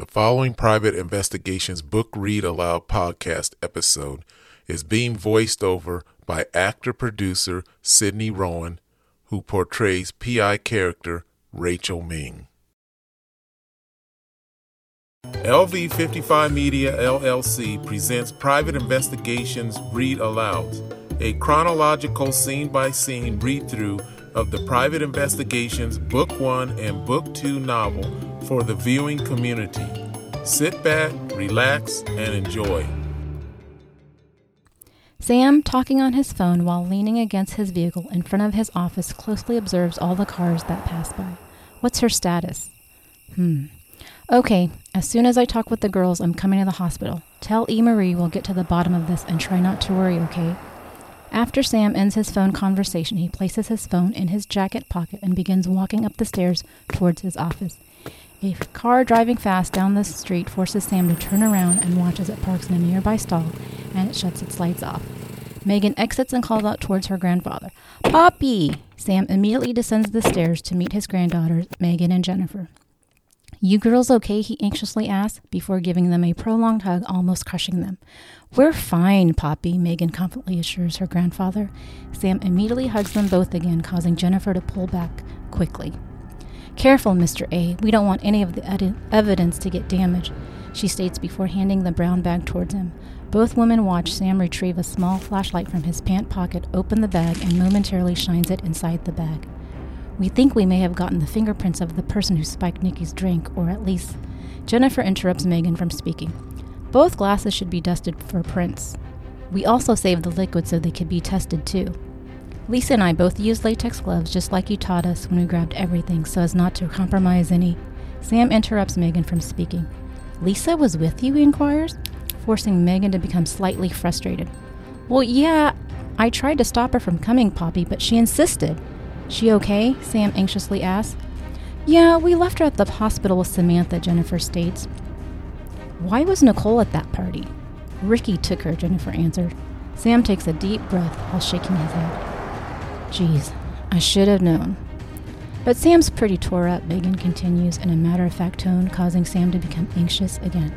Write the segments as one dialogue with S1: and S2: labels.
S1: The following Private Investigations Book Read Aloud podcast episode is being voiced over by actor producer Sidney Rowan, who portrays PI character Rachel Ming. LV55 Media LLC presents Private Investigations Read Aloud, a chronological scene by scene read through of the Private Investigations Book 1 and Book 2 novel for the viewing community. Sit back, relax, and enjoy.
S2: Sam, talking on his phone while leaning against his vehicle in front of his office, closely observes all the cars that pass by. What's her status? Hmm. Okay, as soon as I talk with the girls, I'm coming to the hospital. Tell E. Marie we'll get to the bottom of this and try not to worry, okay? After Sam ends his phone conversation, he places his phone in his jacket pocket and begins walking up the stairs towards his office. A car driving fast down the street forces Sam to turn around and watch as it parks in a nearby stall and it shuts its lights off. Megan exits and calls out towards her grandfather. Poppy! Sam immediately descends the stairs to meet his granddaughters, Megan and Jennifer. You girls okay? he anxiously asks, before giving them a prolonged hug, almost crushing them. We're fine, Poppy, Megan confidently assures her grandfather. Sam immediately hugs them both again, causing Jennifer to pull back quickly. Careful, Mr. A. We don't want any of the ed- evidence to get damaged, she states before handing the brown bag towards him. Both women watch Sam retrieve a small flashlight from his pant pocket, open the bag, and momentarily shines it inside the bag. We think we may have gotten the fingerprints of the person who spiked Nikki's drink, or at least. Jennifer interrupts Megan from speaking. Both glasses should be dusted for prints. We also saved the liquid so they could be tested too. Lisa and I both used latex gloves just like you taught us when we grabbed everything so as not to compromise any. Sam interrupts Megan from speaking. Lisa was with you, he inquires, forcing Megan to become slightly frustrated. Well, yeah, I tried to stop her from coming, Poppy, but she insisted. She okay? Sam anxiously asks. Yeah, we left her at the hospital with Samantha, Jennifer states. Why was Nicole at that party? Ricky took her, Jennifer answered. Sam takes a deep breath while shaking his head. Geez, I should have known. But Sam's pretty tore up, Megan continues in a matter of fact tone, causing Sam to become anxious again.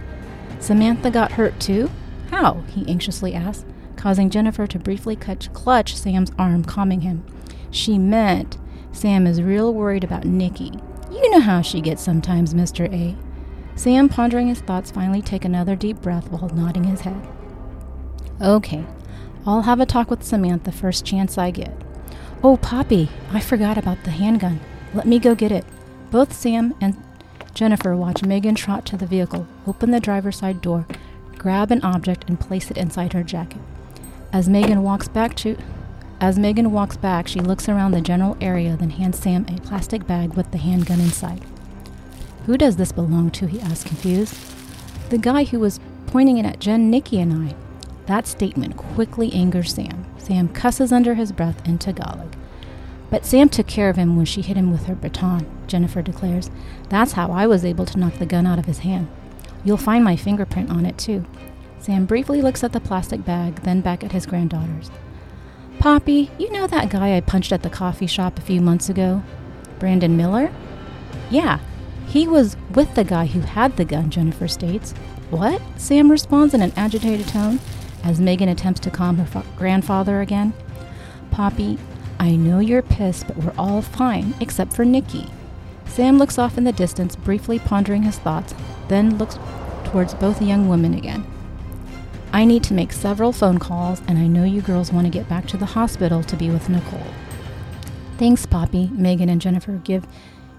S2: Samantha got hurt too? How? he anxiously asks, causing Jennifer to briefly clutch Sam's arm, calming him. She meant Sam is real worried about Nikki. You know how she gets sometimes, Mr. A. Sam, pondering his thoughts, finally take another deep breath while nodding his head. Okay, I'll have a talk with Samantha first chance I get. Oh, Poppy, I forgot about the handgun. Let me go get it. Both Sam and Jennifer watch Megan trot to the vehicle, open the driver's side door, grab an object, and place it inside her jacket. As Megan walks back to as Megan walks back, she looks around the general area, then hands Sam a plastic bag with the handgun inside. Who does this belong to? he asks, confused. The guy who was pointing it at Jen, Nikki, and I. That statement quickly angers Sam. Sam cusses under his breath in Tagalog. But Sam took care of him when she hit him with her baton, Jennifer declares. That's how I was able to knock the gun out of his hand. You'll find my fingerprint on it, too. Sam briefly looks at the plastic bag, then back at his granddaughters. Poppy, you know that guy I punched at the coffee shop a few months ago? Brandon Miller? Yeah, he was with the guy who had the gun, Jennifer states. What? Sam responds in an agitated tone as Megan attempts to calm her fa- grandfather again. Poppy, I know you're pissed, but we're all fine, except for Nikki. Sam looks off in the distance, briefly pondering his thoughts, then looks towards both young women again. I need to make several phone calls, and I know you girls want to get back to the hospital to be with Nicole. Thanks, Poppy. Megan and Jennifer give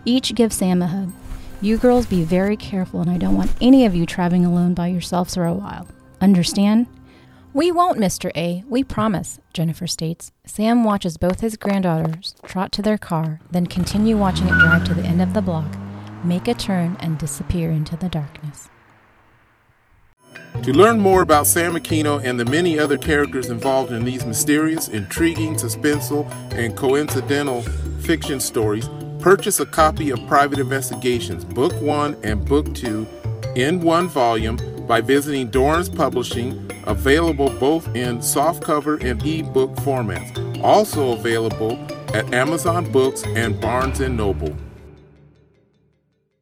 S2: each give Sam a hug. You girls be very careful, and I don't want any of you traveling alone by yourselves for a while. Understand? We won't, Mr. A. We promise, Jennifer states. Sam watches both his granddaughters trot to their car, then continue watching it drive to the end of the block, make a turn, and disappear into the darkness.
S1: To learn more about Sam Aquino and the many other characters involved in these mysterious, intriguing, suspenseful, and coincidental fiction stories, purchase a copy of Private Investigations, Book 1 and Book 2, in one volume by visiting Dorrance Publishing available both in softcover and ebook formats. Also available at Amazon Books and Barnes & Noble.